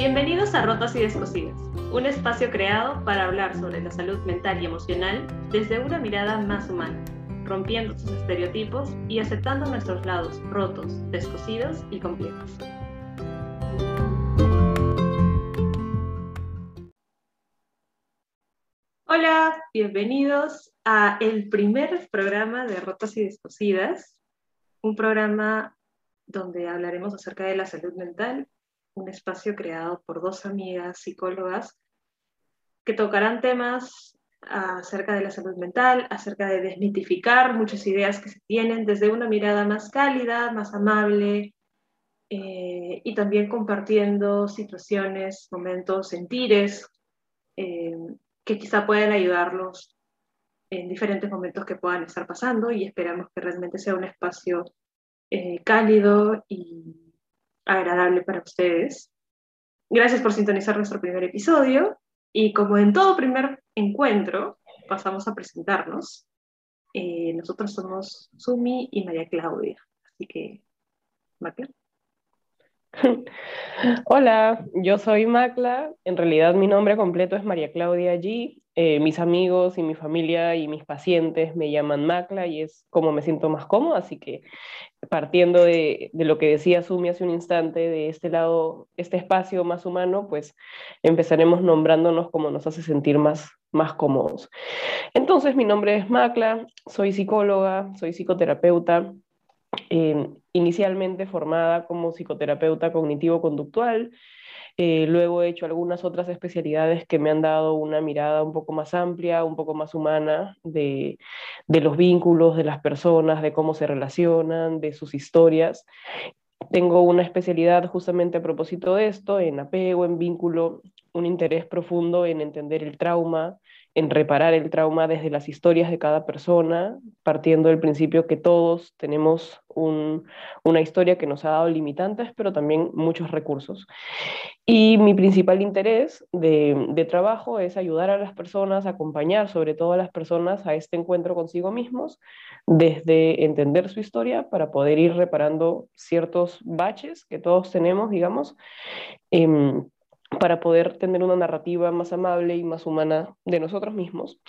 Bienvenidos a Rotas y Descosidas, un espacio creado para hablar sobre la salud mental y emocional desde una mirada más humana, rompiendo sus estereotipos y aceptando nuestros lados rotos, descosidos y complejos. Hola, bienvenidos a el primer programa de Rotas y Descosidas, un programa donde hablaremos acerca de la salud mental, un espacio creado por dos amigas psicólogas que tocarán temas acerca de la salud mental, acerca de desmitificar muchas ideas que se tienen desde una mirada más cálida, más amable, eh, y también compartiendo situaciones, momentos, sentires eh, que quizá puedan ayudarlos en diferentes momentos que puedan estar pasando y esperamos que realmente sea un espacio eh, cálido y agradable para ustedes. Gracias por sintonizar nuestro primer episodio y como en todo primer encuentro, pasamos a presentarnos. Eh, nosotros somos Sumi y María Claudia, así que, Macla. Hola, yo soy Macla. En realidad mi nombre completo es María Claudia G. Eh, mis amigos y mi familia y mis pacientes me llaman Macla y es como me siento más cómodo, así que partiendo de, de, lo que decía Sumi hace un instante, de este lado, este espacio más humano, pues empezaremos nombrándonos como nos hace sentir más, más cómodos. Entonces, mi nombre es Macla, soy psicóloga, soy psicoterapeuta, eh, inicialmente formada como psicoterapeuta cognitivo-conductual, eh, luego he hecho algunas otras especialidades que me han dado una mirada un poco más amplia, un poco más humana de, de los vínculos de las personas, de cómo se relacionan, de sus historias. Tengo una especialidad justamente a propósito de esto, en apego, en vínculo, un interés profundo en entender el trauma, en reparar el trauma desde las historias de cada persona, partiendo del principio que todos tenemos una historia que nos ha dado limitantes, pero también muchos recursos. Y mi principal interés de, de trabajo es ayudar a las personas, acompañar sobre todo a las personas a este encuentro consigo mismos, desde entender su historia para poder ir reparando ciertos baches que todos tenemos, digamos. Eh, para poder tener una narrativa más amable y más humana de nosotros mismos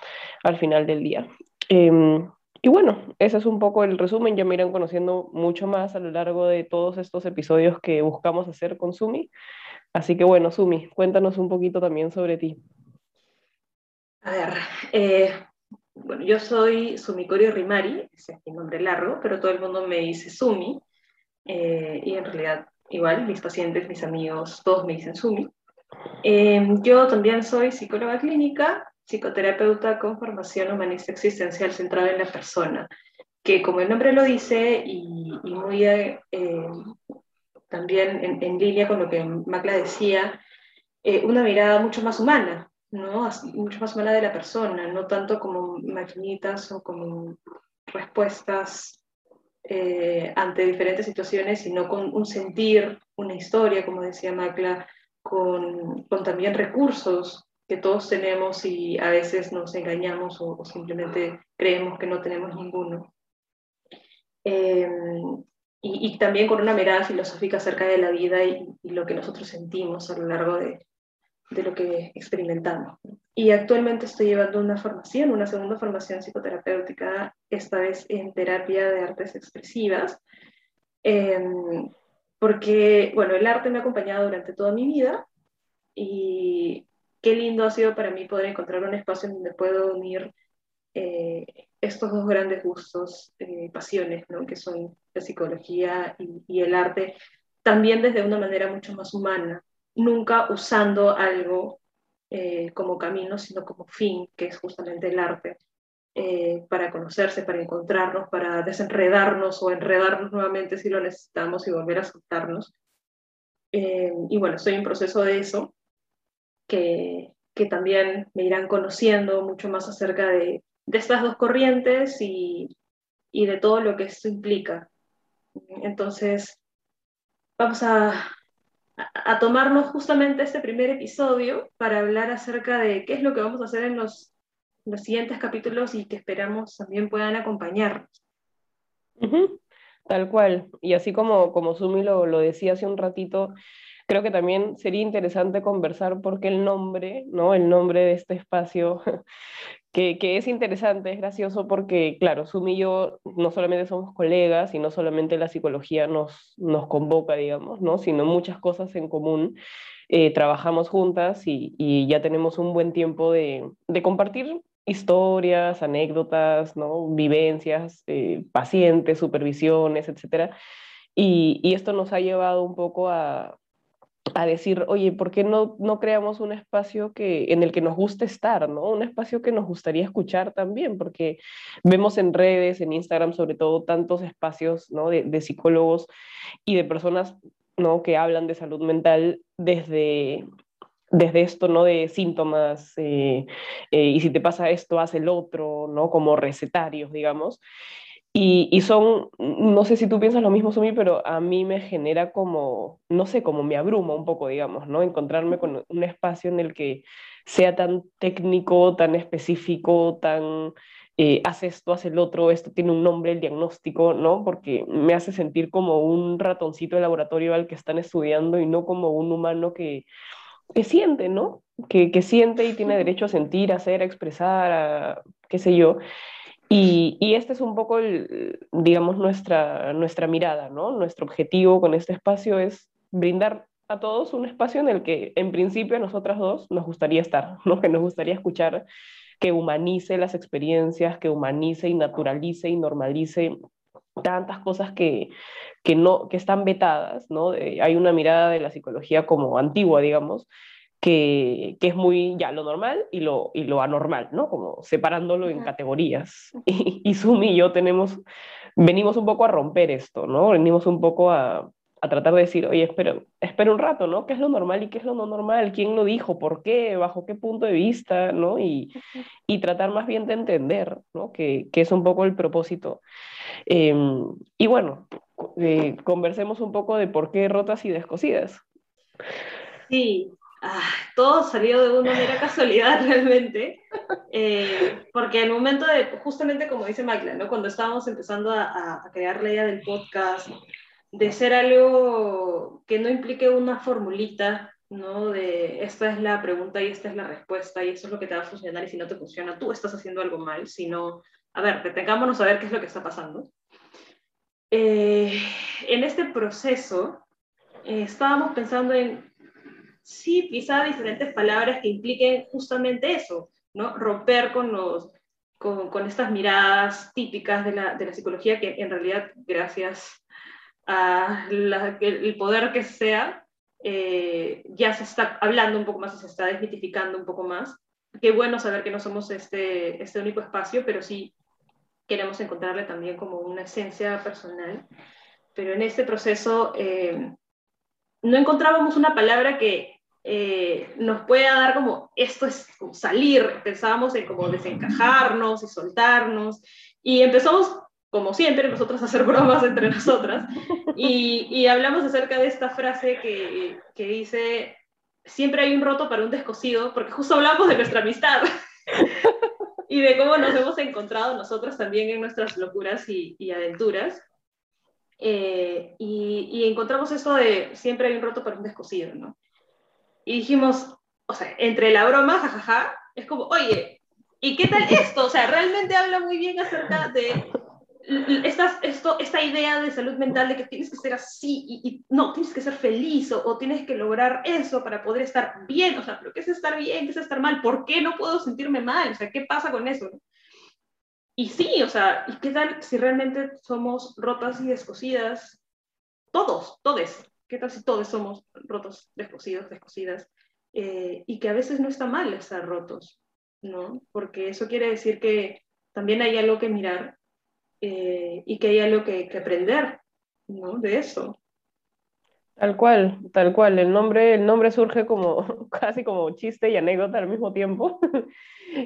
al final del día. Eh, y bueno, ese es un poco el resumen. Ya me irán conociendo mucho más a lo largo de todos estos episodios que buscamos hacer con Sumi. Así que bueno, Sumi, cuéntanos un poquito también sobre ti. A ver, eh, bueno, yo soy Sumi Corio Rimari, ese es mi nombre largo, pero todo el mundo me dice Sumi. Eh, y en realidad, igual, mis pacientes, mis amigos, todos me dicen Sumi. Em, yo también soy psicóloga clínica, psicoterapeuta con formación humanista existencial centrada en la persona, que como el nombre lo dice y, muy eh, también en, línea con lo que Macla decía, eh, una mirada mucho más humana, ¿no? mucho más humana de la persona, no tanto como maquinitas o como respuestas eh, ante diferentes situaciones, sino con un sentir, una historia, como decía Macla, con, también recursos que todos tenemos y a veces nos engañamos o, simplemente creemos que no tenemos ninguno. Em, y, también con una mirada filosófica acerca de la vida y, lo que nosotros sentimos a lo largo de, lo que experimentamos. Y actualmente estoy llevando una formación, una segunda formación psicoterapéutica, esta vez en terapia de artes expresivas. Eh, porque, bueno, el arte me ha acompañado durante toda mi vida y qué lindo ha sido para mí poder encontrar un espacio donde puedo unir eh, estos dos grandes gustos, eh, pasiones, ¿no? que son la psicología y, el arte, también desde una manera mucho más humana, nunca usando algo eh, como camino, sino como fin, que es justamente el arte. Eh, para conocerse, para encontrarnos, para desenredarnos o enredarnos nuevamente si lo necesitamos y volver a soltarnos. Eh, y bueno, estoy en proceso de eso, que, que, también me irán conociendo mucho más acerca de, de estas dos corrientes y, y, de todo lo que esto implica. Entonces, vamos a, a tomarnos justamente este primer episodio para hablar acerca de qué es lo que vamos a hacer en los los siguientes capítulos y que esperamos también puedan acompañarnos. Tal cual. Y así como, como Sumi lo, lo decía hace un ratito, creo que también sería interesante conversar porque el nombre, ¿no? El nombre de este espacio, que, que, es interesante, es gracioso porque, claro, Sumi y yo no solamente somos colegas y no solamente la psicología nos, nos convoca, digamos, ¿no? Sino muchas cosas en común. Eh, trabajamos juntas y, y, ya tenemos un buen tiempo de, de compartir historias, anécdotas, ¿no? vivencias, eh, pacientes, supervisiones, etc. Y, y, esto nos ha llevado un poco a, a decir, oye, ¿por qué no, no creamos un espacio que, en el que nos guste estar, ¿no? Un espacio que nos gustaría escuchar también, porque vemos en redes, en Instagram sobre todo, tantos espacios, ¿no? De, de psicólogos y de personas, ¿no? Que hablan de salud mental desde, desde esto, ¿no? De síntomas, eh, eh, y si te pasa esto, haz el otro, ¿no? Como recetarios, digamos. Y, y, son, no sé si tú piensas lo mismo, Sumi, pero a mí me genera como, no sé, como me abruma un poco, digamos, ¿no? Encontrarme con un espacio en el que sea tan técnico, tan específico, tan, eh, haz esto, haz el otro, esto tiene un nombre, el diagnóstico, ¿no? Porque me hace sentir como un ratoncito de laboratorio al que están estudiando y no como un humano que, que siente, ¿no? Que, que siente y tiene derecho a sentir, a hacer, a expresar, a, qué sé yo. Y, y, este es un poco, el, digamos, nuestra, nuestra mirada, ¿no? Nuestro objetivo con este espacio es brindar a todos un espacio en el que, en principio, a nosotras dos nos gustaría estar, ¿no? Que nos gustaría escuchar, que humanice las experiencias, que humanice y naturalice y normalice tantas cosas que, que, no, que están vetadas, ¿no? Hay una mirada de la psicología como antigua, digamos, que, que, es muy ya lo normal y lo, y lo anormal, ¿no? Como separándolo en categorías. Y, y Sumi y yo tenemos, venimos un poco a romper esto, ¿no? Venimos un poco a, a tratar de decir, oye, espera, espera un rato, ¿no? ¿Qué es lo normal y qué es lo no normal? ¿Quién lo dijo? ¿Por qué? ¿Bajo qué punto de vista? ¿no? Y, y tratar más bien de entender, ¿no? Que, que es un poco el propósito. Eh, y bueno, eh, conversemos un poco de por qué rotas y descosidas. Sí, ah, todo salió de una mera casualidad realmente, eh, porque el momento de, justamente como dice Magla, ¿no? cuando estábamos empezando a, a, crear la idea del podcast, de ser algo que no implique una formulita, ¿no? De esta es la pregunta y esta es la respuesta y esto es lo que te va a funcionar y si no te funciona, tú estás haciendo algo mal, sino, a ver, detengámonos a ver qué es lo que está pasando. Eh, en este proceso eh, estábamos pensando en sí, quizá diferentes palabras que impliquen justamente eso, ¿no? Romper con, los, con, con estas miradas típicas de la, de la, psicología que en realidad, gracias a la, el poder que sea, eh, ya se está hablando un poco más y se está desmitificando un poco más. Qué bueno saber que no somos este, este único espacio, pero sí queremos encontrarle también como una esencia personal. Pero en este proceso eh, no encontrábamos una palabra que eh, nos pueda dar como esto es como salir, pensábamos en como desencajarnos y soltarnos y empezamos como siempre nosotros a hacer bromas entre nosotras y, y hablamos acerca de esta frase que, que, dice siempre hay un roto para un descosido porque justo hablamos de nuestra amistad y de cómo nos hemos encontrado nosotros también en nuestras locuras y, y aventuras eh, y, y, encontramos esto de siempre hay un roto para un descosido, ¿no? Y dijimos, o sea, entre la broma, jajaja, es como, oye, ¿y qué tal esto? O sea, realmente habla muy bien acerca de esta, esta idea de salud mental de que tienes que ser así y, no, tienes que ser feliz o, o, tienes que lograr eso para poder estar bien. O sea, ¿pero qué es estar bien? ¿Qué es estar mal? ¿Por qué no puedo sentirme mal? O sea, ¿qué pasa con eso? Y sí, o sea, ¿y qué tal si realmente somos rotas y descosidas? Todos, todes. ¿Qué tal si todos somos rotos, descosidos, descosidas? Eh, y que a veces no está mal estar rotos, ¿no? Porque eso quiere decir que también hay algo que mirar eh, y que hay algo que, que aprender, ¿no? De eso. Tal cual, tal cual. El nombre, el nombre surge como casi como chiste y anécdota al mismo tiempo.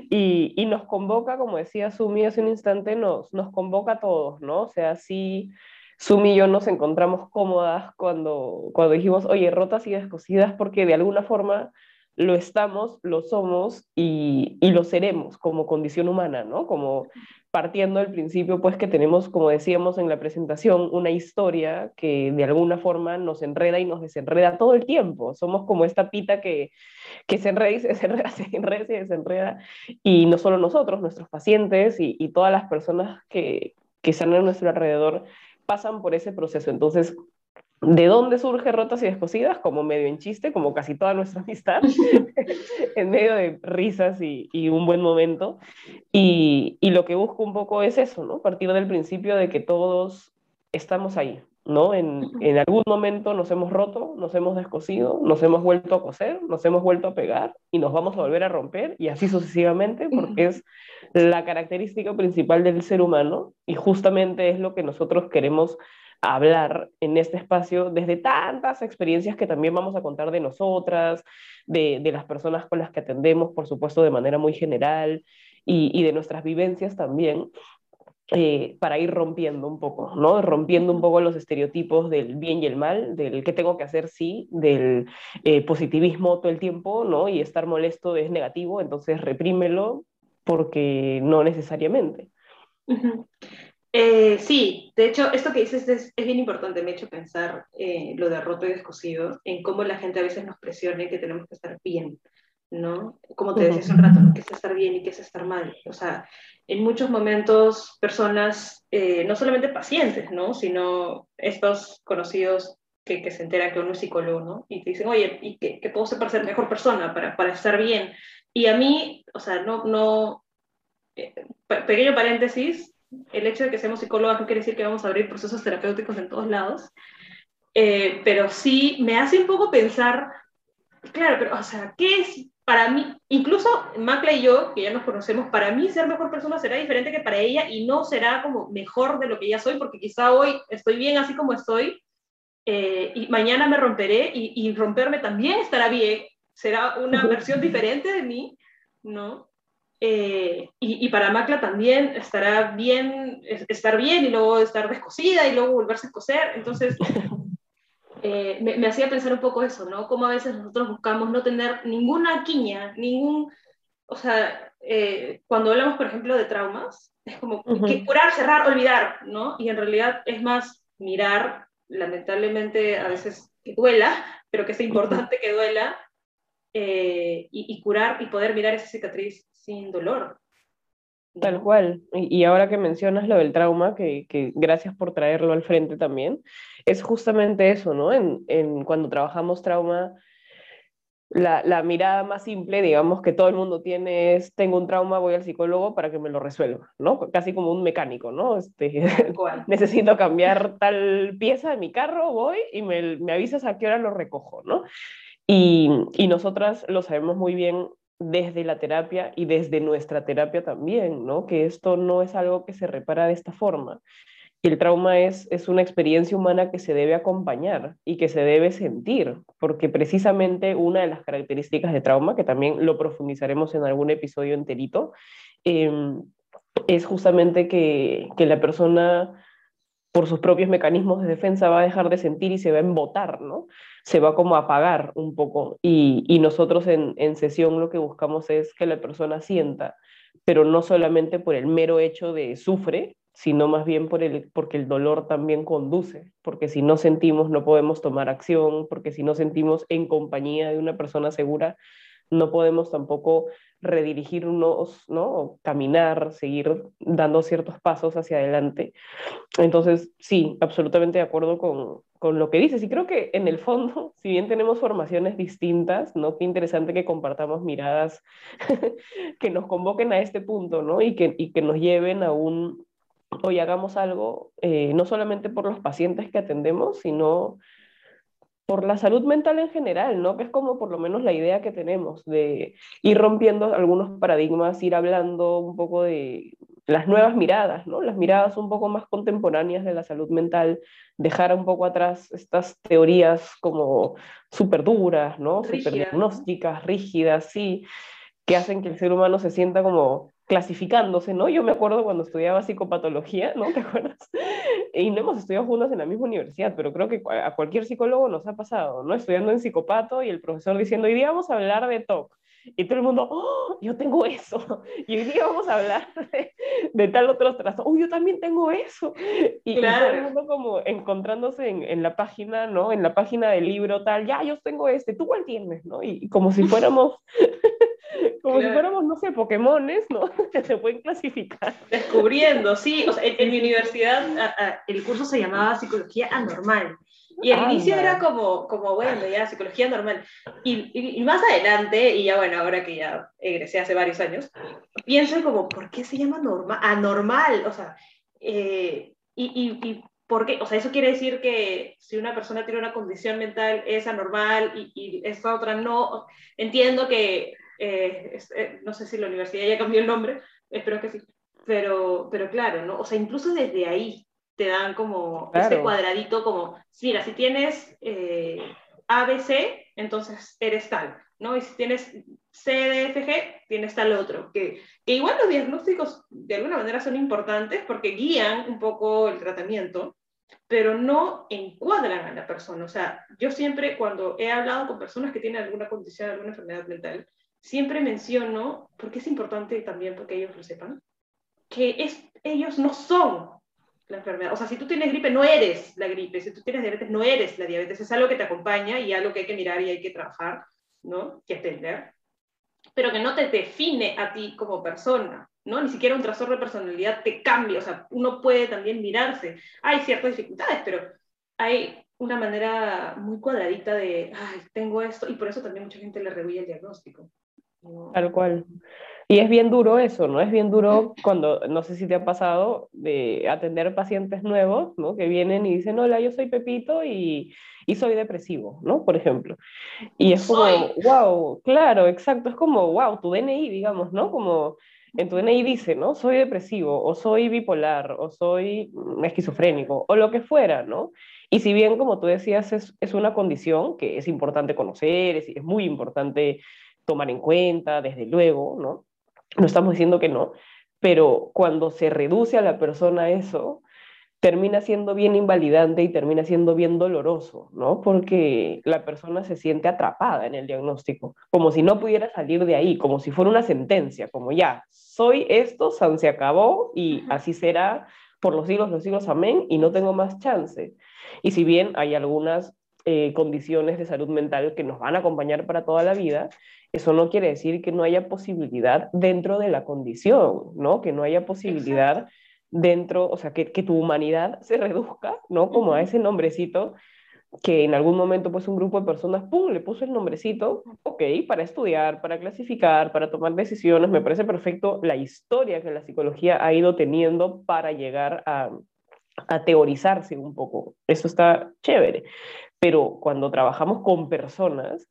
y, y, nos convoca, como decía Sumi hace un instante, nos, nos convoca a todos, ¿no? O sea, sí, Sumi y yo nos encontramos cómodas cuando, cuando dijimos, oye, rotas y descosidas, porque de alguna forma lo estamos, lo somos y, y, lo seremos como condición humana, ¿no? Como partiendo del principio, pues que tenemos, como decíamos en la presentación, una historia que de alguna forma nos enreda y nos desenreda todo el tiempo. Somos como esta pita que, que se enreda y se desenreda, se enreda y se desenreda. Y no solo nosotros, nuestros pacientes y, y todas las personas que, que están a nuestro alrededor pasan por ese proceso. Entonces, ¿De dónde surge Rotas y Descosidas? Como medio en chiste, como casi toda nuestra amistad, en medio de risas y, y un buen momento. Y, y, lo que busco un poco es eso, ¿no? Partir del principio de que todos estamos ahí, ¿no? En, en algún momento nos hemos roto, nos hemos descosido, nos hemos vuelto a coser, nos hemos vuelto a pegar y nos vamos a volver a romper y así sucesivamente, porque es la característica principal del ser humano y justamente es lo que nosotros queremos hablar en este espacio desde tantas experiencias que también vamos a contar de nosotras, de, de las personas con las que atendemos, por supuesto, de manera muy general, y, y de nuestras vivencias también, eh, para ir rompiendo un poco, ¿no? Rompiendo un poco los estereotipos del bien y el mal, del qué tengo que hacer sí, del eh, positivismo todo el tiempo, ¿no? Y estar molesto es negativo, entonces reprímelo porque no necesariamente. Eh, sí, de hecho, esto que dices es, es bien importante, me ha hecho pensar eh, lo de roto y descosido, en cómo la gente a veces nos presiona y que tenemos que estar bien, ¿no? Como te decía un rato, ¿no? que es estar bien y que es estar mal. O sea, en muchos momentos personas, eh, no solamente pacientes, ¿no? Sino estos conocidos que, se enteran que uno es psicólogo, ¿no? Y te dicen, oye, ¿y qué, qué puedo hacer para ser mejor persona, para, para estar bien? Y a mí, o sea, no, no, eh, pequeño paréntesis, el hecho de que seamos psicólogas no quiere decir que vamos a abrir procesos terapéuticos en todos lados, eh, pero sí me hace un poco pensar, claro, pero, o sea, ¿qué es para mí? Incluso Macla y yo, que ya nos conocemos, para mí ser mejor persona será diferente que para ella y no será como mejor de lo que ya soy, porque quizá hoy estoy bien así como estoy eh, y mañana me romperé y, y romperme también estará bien, será una versión diferente de mí, ¿no? Eh, y, y, para Macla también estará bien, estar bien y luego estar descosida y luego volverse a coser. Entonces, eh, me, me, hacía pensar un poco eso, ¿no? Cómo a veces nosotros buscamos no tener ninguna quiña, ningún, o sea, eh, cuando hablamos, por ejemplo, de traumas, es como uh -huh. que curar, cerrar, olvidar, ¿no? Y en realidad es más mirar, lamentablemente a veces que duela, pero que es importante que duela, eh, y, y, curar y poder mirar esa cicatriz sin dolor. Tal cual. Y, ahora que mencionas lo del trauma, que, que, gracias por traerlo al frente también, es justamente eso, ¿no? En, en cuando trabajamos trauma, la, la, mirada más simple, digamos, que todo el mundo tiene es, tengo un trauma, voy al psicólogo para que me lo resuelva, ¿no? Casi como un mecánico, ¿no? Este, necesito cambiar tal pieza de mi carro, voy y me, me avisas a qué hora lo recojo, ¿no? Y, y, nosotras lo sabemos muy bien desde la terapia y desde nuestra terapia también, ¿no? Que esto no es algo que se repara de esta forma. El trauma es, es una experiencia humana que se debe acompañar y que se debe sentir, porque precisamente una de las características de trauma, que también lo profundizaremos en algún episodio enterito, eh, es justamente que, que la persona por sus propios mecanismos de defensa va a dejar de sentir y se va a embotar, ¿no? Se va como a apagar un poco. Y, nosotros en, en, sesión lo que buscamos es que la persona sienta, pero no solamente por el mero hecho de sufre, sino más bien por el, porque el dolor también conduce, porque si no sentimos no podemos tomar acción, porque si no sentimos en compañía de una persona segura, no podemos tampoco redirigirnos, ¿no? caminar, seguir dando ciertos pasos hacia adelante. Entonces, sí, absolutamente de acuerdo con, con, lo que dices. Y creo que en el fondo, si bien tenemos formaciones distintas, ¿no? Qué interesante que compartamos miradas que nos convoquen a este punto, ¿no? Y que, y que nos lleven a un, hoy hagamos algo, eh, no solamente por los pacientes que atendemos, sino por la salud mental en general, ¿no? Que es como por lo menos la idea que tenemos de ir rompiendo algunos paradigmas, ir hablando un poco de las nuevas miradas, ¿no? Las miradas un poco más contemporáneas de la salud mental, dejar un poco atrás estas teorías como súper duras, ¿no? Súper diagnósticas, rígidas, sí, que hacen que el ser humano se sienta como clasificándose, ¿no? Yo me acuerdo cuando estudiaba psicopatología, ¿no? ¿Te acuerdas? Y no hemos estudiado juntos en la misma universidad, pero creo que a cualquier psicólogo nos ha pasado, ¿no? Estudiando en psicopato y el profesor diciendo, hoy día vamos a hablar de TOC. Y todo el mundo, ¡Oh, yo tengo eso. Y hoy día vamos a hablar de, tal otro trazo. ¡Oh, yo también tengo eso! Y, todo el mundo como encontrándose en, en, la página, ¿no? En la página del libro tal, ya, yo tengo este, ¿tú cuál tienes? ¿no? Y, como si fuéramos, como si fuéramos, no sé, Pokémones, ¿no? Que se pueden clasificar. Descubriendo, sí. O sea, en, mi universidad el curso se llamaba Psicología Anormal. Y al inicio era como, como, bueno, ya psicología normal. Y, y, más adelante, y ya bueno, ahora que ya egresé hace varios años, pienso como, ¿por qué se llama normal? anormal? O sea, eh, y, y, y, ¿por qué? O sea, eso quiere decir que si una persona tiene una condición mental es anormal y, y esta otra no. Entiendo que, eh, eh, no sé si la universidad ya cambió el nombre, espero que sí. Pero, pero claro, ¿no? O sea, incluso desde ahí te dan como este cuadradito como, mira, si tienes eh, ABC, entonces eres tal, ¿no? Y si tienes CDFG, tienes tal otro. Que, que igual los diagnósticos de alguna manera son importantes porque guían un poco el tratamiento, pero no encuadran a la persona. O sea, yo siempre cuando he hablado con personas que tienen alguna condición, alguna enfermedad mental, siempre menciono, porque es importante también porque ellos lo sepan, que es, ellos no son la enfermedad. O sea, si tú tienes gripe, no eres la gripe. Si tú tienes diabetes, no eres la diabetes. Es algo que te acompaña y algo que hay que mirar y hay que trabajar, ¿no? Que atender. Pero que no te define a ti como persona, ¿no? Ni siquiera un trastorno de personalidad te cambia. O sea, uno puede también mirarse. Hay ciertas dificultades, pero hay una manera muy cuadradita de, ay, tengo esto. Y por eso también mucha gente le rehuye el diagnóstico. Tal cual. Y es bien duro eso, ¿no? Es bien duro cuando, no sé si te ha pasado, de atender pacientes nuevos, ¿no? Que vienen y dicen, hola, yo soy Pepito y, y soy depresivo, ¿no? Por ejemplo. Y es como, wow, claro, exacto, es como, wow, tu DNI, digamos, ¿no? Como en tu DNI dice, ¿no? Soy depresivo, o soy bipolar, o soy esquizofrénico, o lo que fuera, ¿no? Y si bien, como tú decías, es, es una condición que es importante conocer, es, es muy importante tomar en cuenta, desde luego, ¿no? No estamos diciendo que no, pero cuando se reduce a la persona eso, termina siendo bien invalidante y termina siendo bien doloroso, ¿no? Porque la persona se siente atrapada en el diagnóstico, como si no pudiera salir de ahí, como si fuera una sentencia, como ya, soy esto, San se acabó y así será por los siglos, los siglos, amén, y no tengo más chance. Y si bien hay algunas eh, condiciones de salud mental que nos van a acompañar para toda la vida, eso no quiere decir que no haya posibilidad dentro de la condición, ¿no? Que no haya posibilidad dentro, o sea, que, que, tu humanidad se reduzca, ¿no? Como a ese nombrecito que en algún momento pues un grupo de personas, ¡pum!, le puso el nombrecito, ok, para estudiar, para clasificar, para tomar decisiones, me parece perfecto la historia que la psicología ha ido teniendo para llegar a, a teorizarse un poco. Eso está chévere pero cuando trabajamos con personas,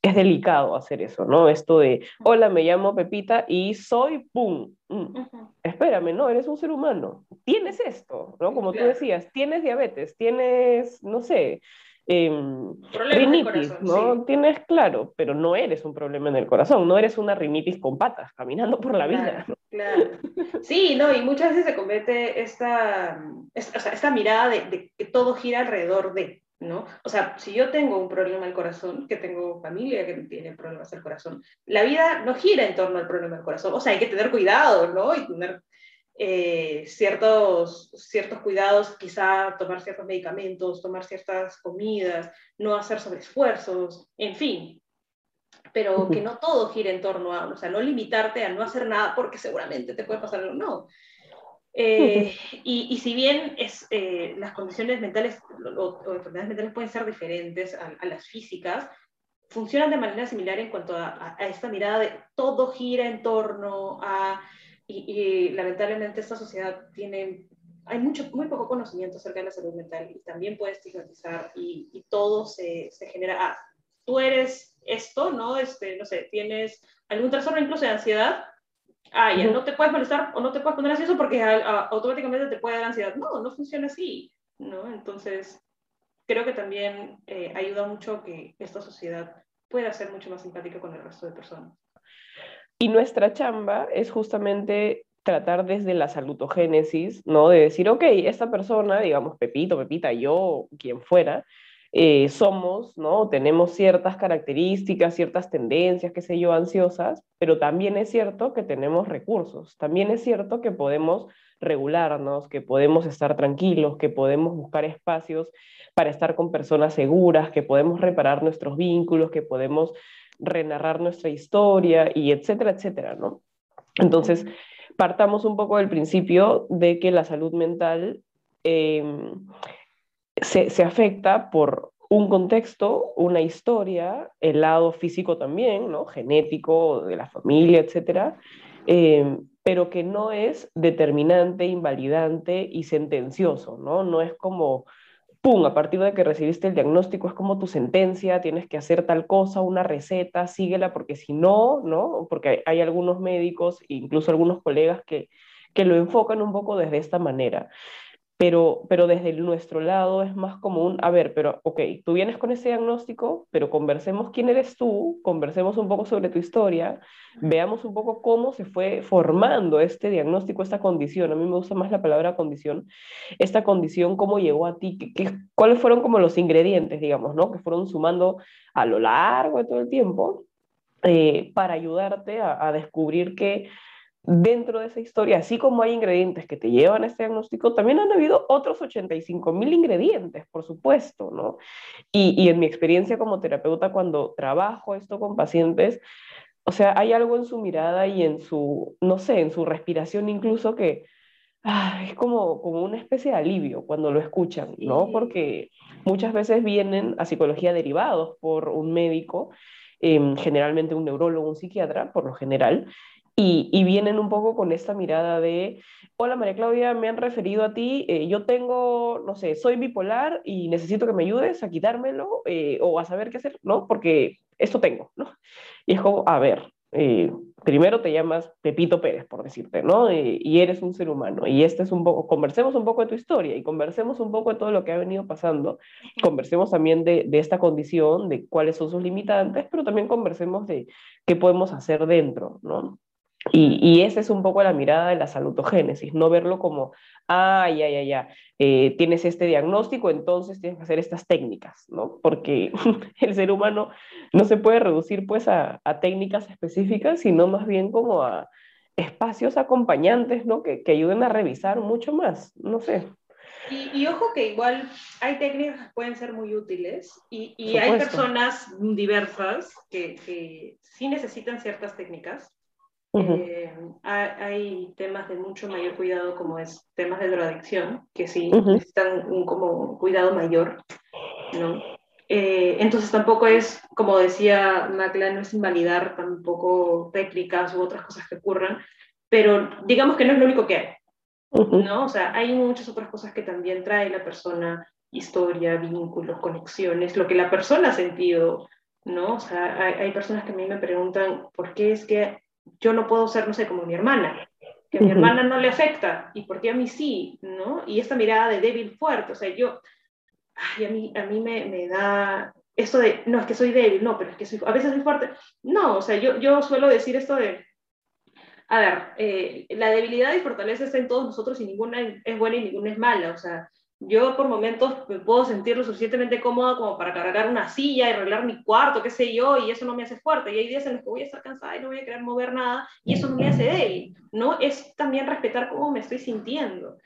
es delicado hacer eso, ¿no? Esto de, hola, me llamo Pepita y soy, ¡pum! Mm, espérame, no, eres un ser humano, tienes esto, ¿no? Como tú decías, tienes diabetes, tienes, no sé, eh, rinitis, ¿no? Tienes, claro, pero no eres un problema en el corazón, no eres una rinitis con patas caminando por la vida. Claro. Sí, no, y muchas veces se comete esta, esta, o sea, esta mirada de, de, que todo gira alrededor de, ¿no? O sea, si yo tengo un problema del corazón, que tengo familia que tiene problemas del corazón, la vida no gira en torno al problema del corazón. O sea, hay que tener cuidado, ¿no? Y tener eh, ciertos, ciertos cuidados, quizá tomar ciertos medicamentos, tomar ciertas comidas, no hacer sobreesfuerzos, en fin. Pero que no todo gire en torno a, o sea, no limitarte a no hacer nada porque seguramente te puede pasar algo, no. Eh, y, y, si bien es, eh, las condiciones mentales o, enfermedades mentales pueden ser diferentes a, las físicas, funcionan de manera similar en cuanto a, a, esta mirada de todo gira en torno a, y, lamentablemente esta sociedad tiene, hay mucho, muy poco conocimiento acerca de la salud mental y también puede estigmatizar y, y todo se, se genera, ah, tú eres esto, ¿no? Este, no sé, tienes algún trastorno incluso de ansiedad, ah, ya, no te puedes molestar o no te puedes poner ansioso porque automáticamente te puede dar ansiedad. No, no funciona así, ¿no? Entonces, creo que también eh, ayuda mucho que esta sociedad pueda ser mucho más simpática con el resto de personas. Y nuestra chamba es justamente tratar desde la salutogénesis, ¿no? De decir, ok, esta persona, digamos, Pepito, Pepita, yo, quien fuera, eh, somos, ¿no? Tenemos ciertas características, ciertas tendencias, qué sé yo, ansiosas, pero también es cierto que tenemos recursos, también es cierto que podemos regularnos, que podemos estar tranquilos, que podemos buscar espacios para estar con personas seguras, que podemos reparar nuestros vínculos, que podemos renarrar nuestra historia y etcétera, etcétera, ¿no? Entonces, partamos un poco del principio de que la salud mental em, se, se, afecta por un contexto, una historia, el lado físico también, ¿no? Genético, de la familia, etcétera, em, pero que no es determinante, invalidante y sentencioso, ¿no? No es como pum, a partir de que recibiste el diagnóstico es como tu sentencia, tienes que hacer tal cosa, una receta, síguela, porque si no, ¿no? Porque hay, algunos médicos, incluso algunos colegas que, que lo enfocan un poco desde esta manera pero, pero desde nuestro lado es más común, a ver, pero ok, tú vienes con ese diagnóstico, pero conversemos quién eres tú, conversemos un poco sobre tu historia, veamos un poco cómo se fue formando este diagnóstico, esta condición, a mí me gusta más la palabra condición, esta condición, cómo llegó a ti, qué, cuáles fueron como los ingredientes, digamos, ¿no? Que fueron sumando a lo largo de todo el tiempo eh, para ayudarte a, a descubrir que dentro de esa historia, así como hay ingredientes que te llevan a este diagnóstico, también han habido otros 85 mil ingredientes, por supuesto, ¿no? Y, y, en mi experiencia como terapeuta, cuando trabajo esto con pacientes, o sea, hay algo en su mirada y en su, no sé, en su respiración incluso que ah, es como, como una especie de alivio cuando lo escuchan, ¿no? Porque muchas veces vienen a psicología derivados por un médico, eh, generalmente un neurólogo, un psiquiatra, por lo general, y, vienen un poco con esta mirada de, hola María Claudia, me han referido a ti, eh, yo tengo, no sé, soy bipolar y necesito que me ayudes a quitármelo eh, o a saber qué hacer, ¿no? Porque esto tengo, ¿no? Y es como, a ver, eh, primero te llamas Pepito Pérez, por decirte, ¿no? y eres un ser humano. Y este es un poco, conversemos un poco de tu historia y conversemos un poco de todo lo que ha venido pasando. Conversemos también de, de esta condición, de cuáles son sus limitantes, pero también conversemos de qué podemos hacer dentro, ¿no? Y, y, esa es un poco la mirada de la salutogénesis, no verlo como, ah, ya, ya, ya, eh, tienes este diagnóstico, entonces tienes que hacer estas técnicas, ¿no? Porque el ser humano no se puede reducir pues a, a, técnicas específicas, sino más bien como a espacios acompañantes, ¿no? Que, que ayuden a revisar mucho más, no sé. Y, y, ojo que igual hay técnicas que pueden ser muy útiles y, y hay personas diversas que, que sí necesitan ciertas técnicas eh, hay temas de mucho mayor cuidado, como es temas de drogadicción, que sí necesitan un como cuidado mayor, ¿no? Eh, entonces tampoco es, como decía Macla, no es invalidar tampoco técnicas u otras cosas que ocurran, pero digamos que no es lo único que hay, ¿no? O sea, hay muchas otras cosas que también trae la persona, historia, vínculos, conexiones, lo que la persona ha sentido, ¿no? O sea, hay, hay personas que a mí me preguntan, ¿por qué es que yo no puedo ser, no sé, como mi hermana, que a mi hermana no le afecta, y por qué a mí sí, ¿no? Y esta mirada de débil fuerte, o sea, yo, ay, a mí, a mí me, me da esto de, no, es que soy débil, no, pero es que soy, a veces soy fuerte. No, o sea, yo, yo suelo decir esto de, a ver, eh, la debilidad y fortaleza está en todos nosotros y ninguna es buena y ninguna es mala, o sea, yo por momentos me puedo sentir lo suficientemente cómoda como para cargar una silla y arreglar mi cuarto, qué sé yo, y eso no me hace fuerte. Y hay días en los que voy a estar cansada y no voy a querer mover nada, y eso no me hace débil, ¿no? Es también respetar cómo me estoy sintiendo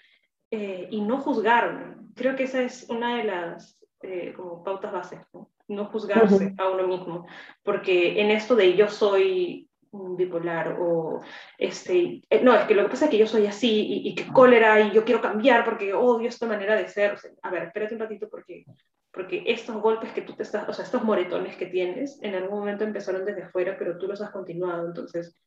eh, y no juzgarme. Creo que esa es una de las eh, como pautas bases, ¿no? no juzgarse a uno mismo, porque en esto de yo soy bipolar o este, eh, no, es que lo que pasa es que yo soy así y, y que cólera y yo quiero cambiar porque odio esta manera de ser. a ver, espérate un ratito porque, porque estos golpes que tú te estás, o sea, estos moretones que tienes, en algún momento empezaron desde afuera, pero tú los has continuado. Entonces,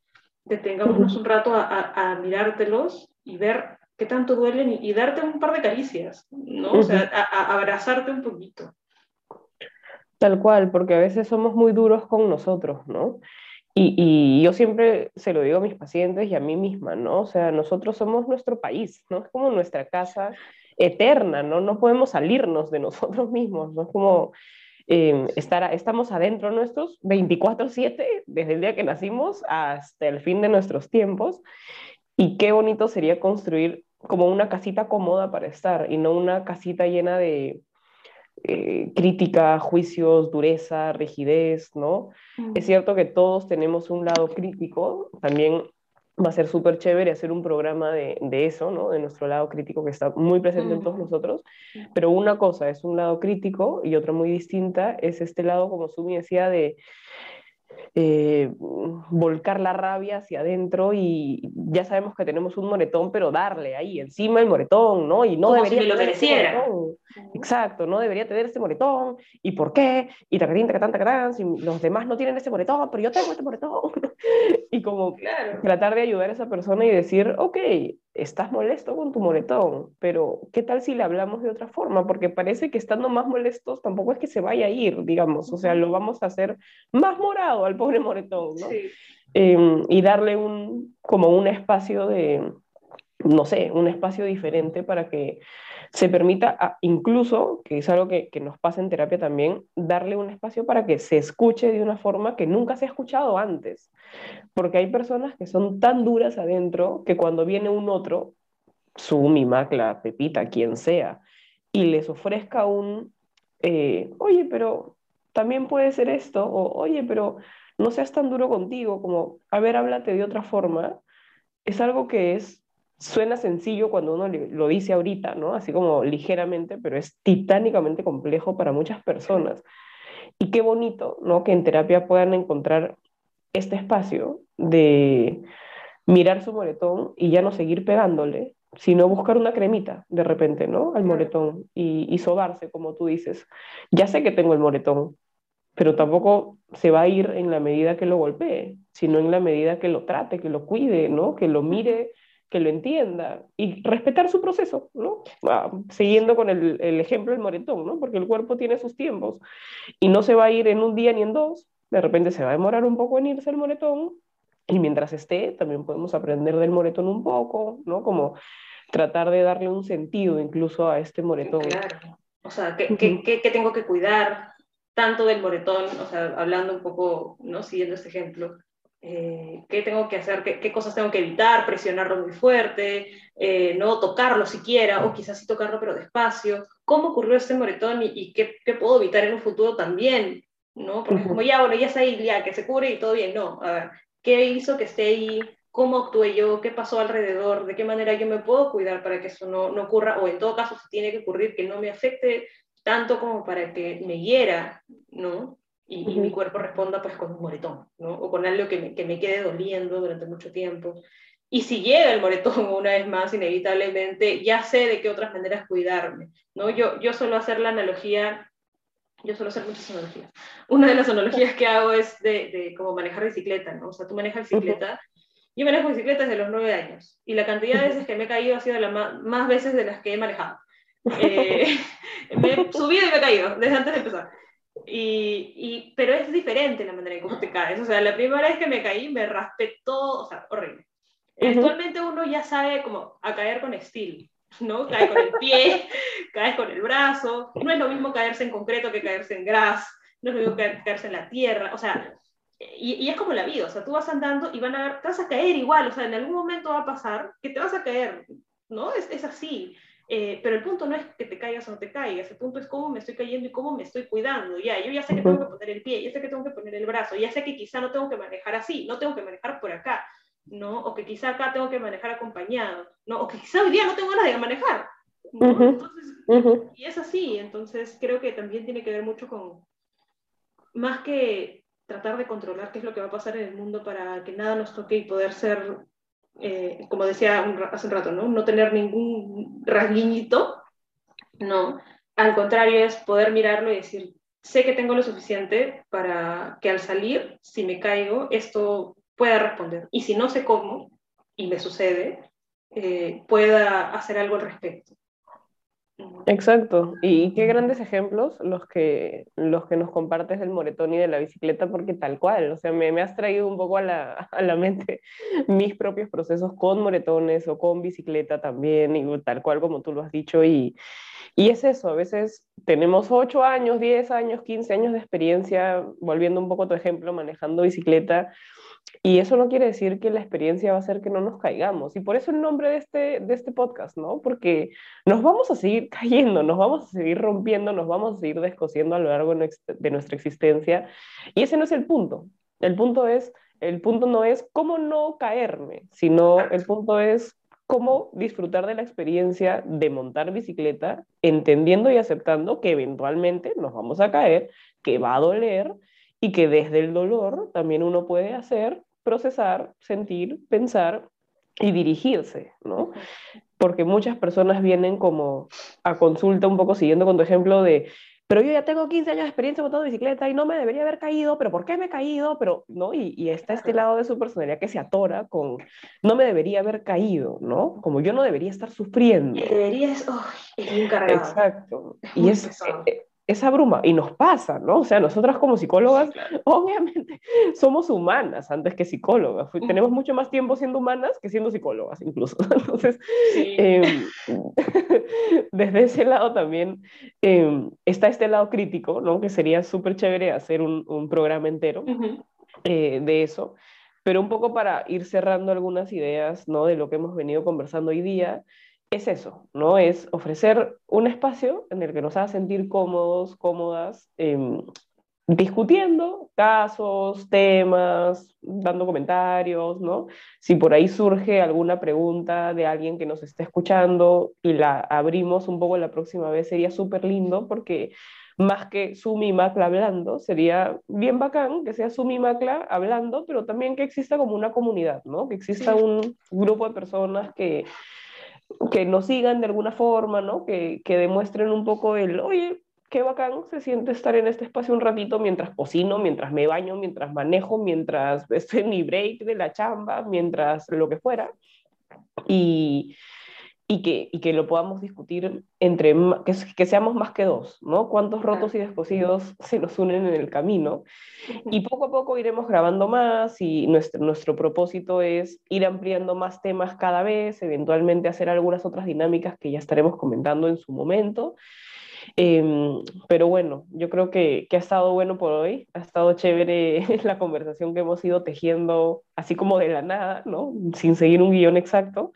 detengámonos un rato a, a, mirártelos y ver qué tanto duelen y, darte un par de caricias, ¿no? O sea, a, abrazarte un poquito. Tal cual, porque a veces somos muy duros con nosotros, ¿no? Y, yo siempre se lo digo a mis pacientes y a mí misma, ¿no? O sea, nosotros somos nuestro país, ¿no? Es como nuestra casa eterna, ¿no? No podemos salirnos de nosotros mismos, ¿no? Es como, eh, estar, estamos adentro nuestros 24/7 desde el día que nacimos hasta el fin de nuestros tiempos. Y qué bonito sería construir como una casita cómoda para estar y no una casita llena de eh, crítica, juicios, dureza, rigidez, ¿no? Es cierto que todos tenemos un lado crítico, también va a ser súper chévere hacer un programa de, de, eso, ¿no? De nuestro lado crítico que está muy presente en todos nosotros, pero una cosa es un lado crítico y otra muy distinta es este lado, como Sumi decía, de eh, volcar la rabia hacia adentro y ya sabemos que tenemos un moretón, pero darle ahí encima el moretón, ¿no? Y no debería lo mereciera. Exacto, no debería tener este moretón. ¿Y por qué? Y tacatín, tacatán, tacatán, si los demás no tienen ese moretón, pero yo tengo este moretón. y como tratar de ayudar a esa persona y decir, ok, estás molesto con tu moretón, pero ¿qué tal si le hablamos de otra forma? Porque parece que estando más molestos tampoco es que se vaya a ir, digamos, o sea, lo vamos a hacer más morado al pobre moretón, ¿no? Em, y darle un, como un espacio de, no sé, un espacio diferente para que se permita, incluso, que es algo que, que, nos pasa en terapia también, darle un espacio para que se escuche de una forma que nunca se ha escuchado antes. Porque hay personas que son tan duras adentro que cuando viene un otro, su mi Macla, Pepita, quien sea, y les ofrezca un, eh, oye, pero también puede ser esto, o oye, pero no seas tan duro contigo, como, a ver, háblate de otra forma, es algo que es suena sencillo cuando uno lo dice ahorita, ¿no? Así como ligeramente, pero es titánicamente complejo para muchas personas. Y qué bonito, ¿no? Que en terapia puedan encontrar este espacio de mirar su moretón y ya no seguir pegándole, sino buscar una cremita de repente, ¿no? Al moretón y, y sobarse, como tú dices. Ya sé que tengo el moretón, pero tampoco se va a ir en la medida que lo golpee, sino en la medida que lo trate, que lo cuide, ¿no? Que lo mire que lo entienda y respetar su proceso, ¿no? Ah, siguiendo con el, el, ejemplo del moretón, ¿no? Porque el cuerpo tiene sus tiempos y no se va a ir en un día ni en dos, de repente se va a demorar un poco en irse el moretón y mientras esté también podemos aprender del moretón un poco, ¿no? Como tratar de darle un sentido incluso a este moretón. Claro, o sea, ¿qué, qué, qué tengo que cuidar? tanto del moretón, o sea, hablando un poco, ¿no? Siguiendo este ejemplo, eh, qué tengo que hacer, qué, cosas tengo que evitar, presionarlo muy fuerte, eh, no tocarlo siquiera, o quizás sí tocarlo pero despacio, cómo ocurrió este moretón y, qué, puedo evitar en un futuro también, ¿no? Porque como ya, bueno, ya está ahí, ya, que se cubre y todo bien, no, a ver, ¿qué hizo que esté ahí? ¿Cómo actué yo? ¿Qué pasó alrededor? ¿De qué manera yo me puedo cuidar para que eso no, no ocurra? O en todo caso, si tiene que ocurrir, que no me afecte tanto como para que me hiera, ¿no? Y, mi cuerpo responda pues con un moretón, ¿no? O con algo que me, que me quede doliendo durante mucho tiempo. Y si llega el moretón una vez más, inevitablemente, ya sé de qué otras maneras cuidarme, ¿no? Yo, yo suelo hacer la analogía, yo suelo hacer muchas analogías. Una de las analogías que hago es de, de cómo manejar bicicleta, ¿no? O sea, tú manejas bicicleta, yo manejo bicicleta desde los nueve años, y la cantidad de veces que me he caído ha sido la más, más veces de las que he manejado. Eh, me he subido y me he caído, desde antes de empezar. Y, y, pero es diferente la manera en cómo te caes. O sea, la primera vez que me caí me raspé todo, o sea, horrible. Actualmente uno ya sabe como a caer con estilo, ¿no? Cae con el pie, caes con el brazo. No es lo mismo caerse en concreto que caerse en gras, no es lo mismo caerse en la tierra. O sea, y, y, es como la vida, o sea, tú vas andando y van a ver, te vas a caer igual, o sea, en algún momento va a pasar que te vas a caer, ¿no? Es, es así. Eh, pero el punto no es que te caigas o no te caigas, el punto es cómo me estoy cayendo y cómo me estoy cuidando. Ya, yo ya sé que tengo que poner el pie, ya sé que tengo que poner el brazo, ya sé que quizá no tengo que manejar así, no tengo que manejar por acá, ¿no? O que quizá acá tengo que manejar acompañado, ¿no? O que quizá hoy día no tengo ganas de manejar. Entonces, Y es así, entonces creo que también tiene que ver mucho con, más que tratar de controlar qué es lo que va a pasar en el mundo para que nada nos toque y poder ser eh, como decía hace un rato, ¿no? no tener ningún rasguñito, no, al contrario es poder mirarlo y decir, sé que tengo lo suficiente para que al salir, si me caigo, esto pueda responder. Y si no sé cómo, y me sucede, eh, pueda hacer algo al respecto. Exacto, y qué grandes ejemplos los que, los que nos compartes del moretón y de la bicicleta, porque tal cual, o sea, me, me has traído un poco a la, a la, mente mis propios procesos con moretones o con bicicleta también, y tal cual como tú lo has dicho, y, y es eso, a veces tenemos 8 años, 10 años, 15 años de experiencia, volviendo un poco a tu ejemplo, manejando bicicleta, y eso no quiere decir que la experiencia va a hacer que no nos caigamos. Y por eso el nombre de este, de este podcast, ¿no? Porque nos vamos a seguir cayendo, nos vamos a seguir rompiendo, nos vamos a seguir descosiendo a lo largo de nuestra existencia. Y ese no es el punto. El punto es, el punto no es cómo no caerme, sino el punto es cómo disfrutar de la experiencia de montar bicicleta, entendiendo y aceptando que eventualmente nos vamos a caer, que va a doler y que desde el dolor también uno puede hacer, procesar, sentir, pensar y dirigirse, ¿no? Porque muchas personas vienen como a consulta un poco siguiendo con tu ejemplo de, pero yo ya tengo 15 años de experiencia montando bicicleta y no me debería haber caído, pero ¿por qué me he caído? Pero, ¿no? Y, y está este lado de su personalidad que se atora con, no me debería haber caído, ¿no? Como yo no debería estar sufriendo. Deberías, oh, es muy Exacto. y es, esa bruma, y nos pasa, ¿no? O sea, nosotras como psicólogas, obviamente, somos humanas antes que psicólogas. Tenemos mucho más tiempo siendo humanas que siendo psicólogas, incluso. Entonces, em, desde ese lado también em, está este lado crítico, ¿no? Que sería súper chévere hacer un, un programa entero eh, de eso. Pero un poco para ir cerrando algunas ideas, ¿no? De lo que hemos venido conversando hoy día es eso, ¿no? Es ofrecer un espacio en el que nos haga sentir cómodos, cómodas, em, discutiendo casos, temas, dando comentarios, ¿no? Si por ahí surge alguna pregunta de alguien que nos esté escuchando y la abrimos un poco la próxima vez, sería súper lindo porque más que Sumi y Macla hablando, sería bien bacán que sea Sumi y Macla hablando, pero también que exista como una comunidad, ¿no? Que exista un grupo de personas que que nos sigan de alguna forma, ¿no? Que, que demuestren un poco el, oye, qué bacán se siente estar en este espacio un ratito mientras cocino, mientras me baño, mientras manejo, mientras estoy en mi break de la chamba, mientras lo que fuera. Y, y que, y que lo podamos discutir entre, que, que, seamos más que dos, ¿no? Cuántos rotos y descosidos se nos unen en el camino. Y poco a poco iremos grabando más y nuestro, nuestro propósito es ir ampliando más temas cada vez, eventualmente hacer algunas otras dinámicas que ya estaremos comentando en su momento. Eh, pero bueno, yo creo que, que, ha estado bueno por hoy, ha estado chévere la conversación que hemos ido tejiendo, así como de la nada, ¿no? Sin seguir un guion exacto.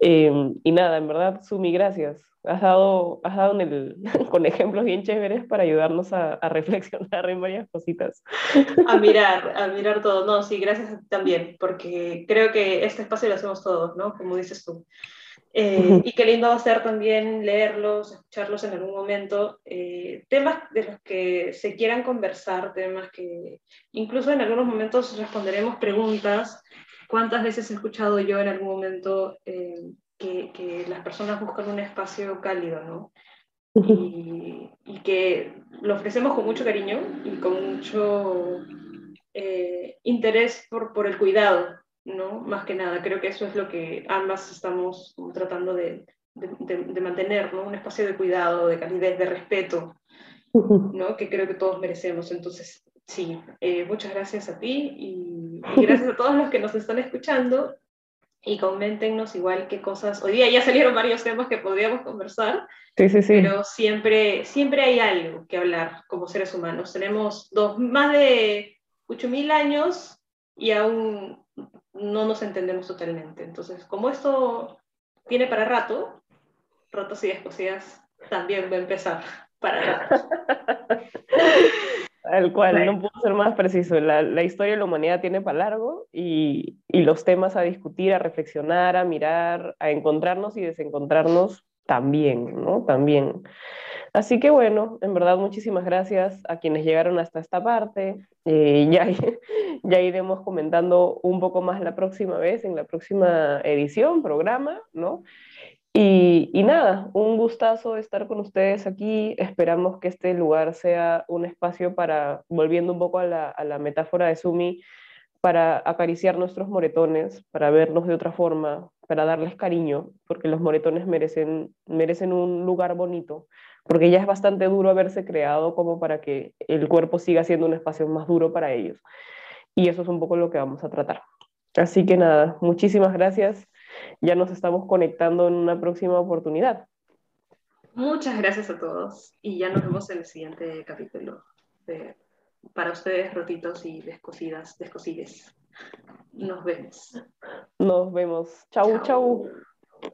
Eh, y nada, en verdad, Sumi, gracias. Has dado, has dado el, con ejemplos bien chéveres para ayudarnos a, a, reflexionar en varias cositas. A mirar, a mirar todo. No, sí, gracias a ti también, porque creo que este espacio lo hacemos todos, ¿no? Como dices tú. Eh, y qué lindo va a ser también leerlos, escucharlos en algún momento. Eh, temas de los que se quieran conversar, temas que incluso en algunos momentos responderemos preguntas. ¿Cuántas veces he escuchado yo en algún momento eh, que, que, las personas buscan un espacio cálido, ¿no? Y, y, que lo ofrecemos con mucho cariño y con mucho interés por, por el cuidado ¿no? Más que nada, creo que eso es lo que ambas estamos tratando de, de, de mantener, ¿no? Un espacio de cuidado, de calidez, de respeto, ¿no? Que creo que todos merecemos. Entonces, sí, eh, muchas gracias a ti y, y, gracias a todos los que nos están escuchando y coméntenos igual qué cosas. Hoy día ya salieron varios temas que podríamos conversar, sí, sí, sí. pero siempre, siempre hay algo que hablar como seres humanos. Tenemos dos, más de 8.000 años y aún no nos entendemos totalmente. Entonces, como esto tiene para rato, rotos y descosidas también va a empezar para rato. Tal cual, bueno. no puedo ser más preciso. La, la, historia de la humanidad tiene para largo y, y, los temas a discutir, a reflexionar, a mirar, a encontrarnos y desencontrarnos también, ¿no? También. Así que bueno, en verdad muchísimas gracias a quienes llegaron hasta esta parte. Eh, ya, ya iremos comentando un poco más la próxima vez, en la próxima edición, programa, ¿no? Y, y, nada, un gustazo estar con ustedes aquí. Esperamos que este lugar sea un espacio para, volviendo un poco a la, a la metáfora de Sumi, para acariciar nuestros moretones, para verlos de otra forma, para darles cariño, porque los moretones merecen, merecen un lugar bonito, porque ya es bastante duro haberse creado como para que el cuerpo siga siendo un espacio más duro para ellos. Y eso es un poco lo que vamos a tratar. Así que nada, muchísimas gracias. Ya nos estamos conectando en una próxima oportunidad. Muchas gracias a todos y ya nos vemos en el siguiente capítulo para ustedes rotitos y descosidas, descosides. Nos vemos. Nos vemos. chau. chau.